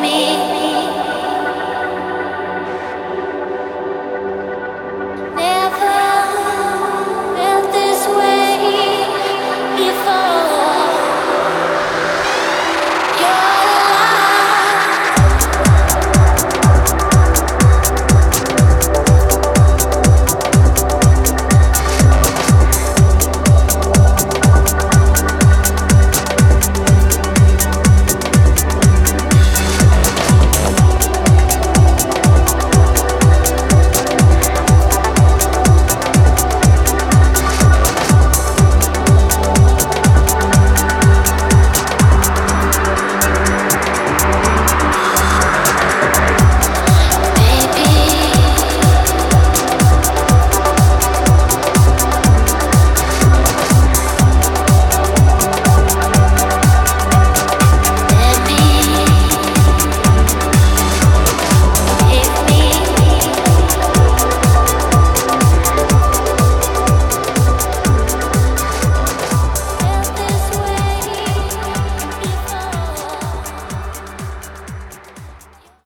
me.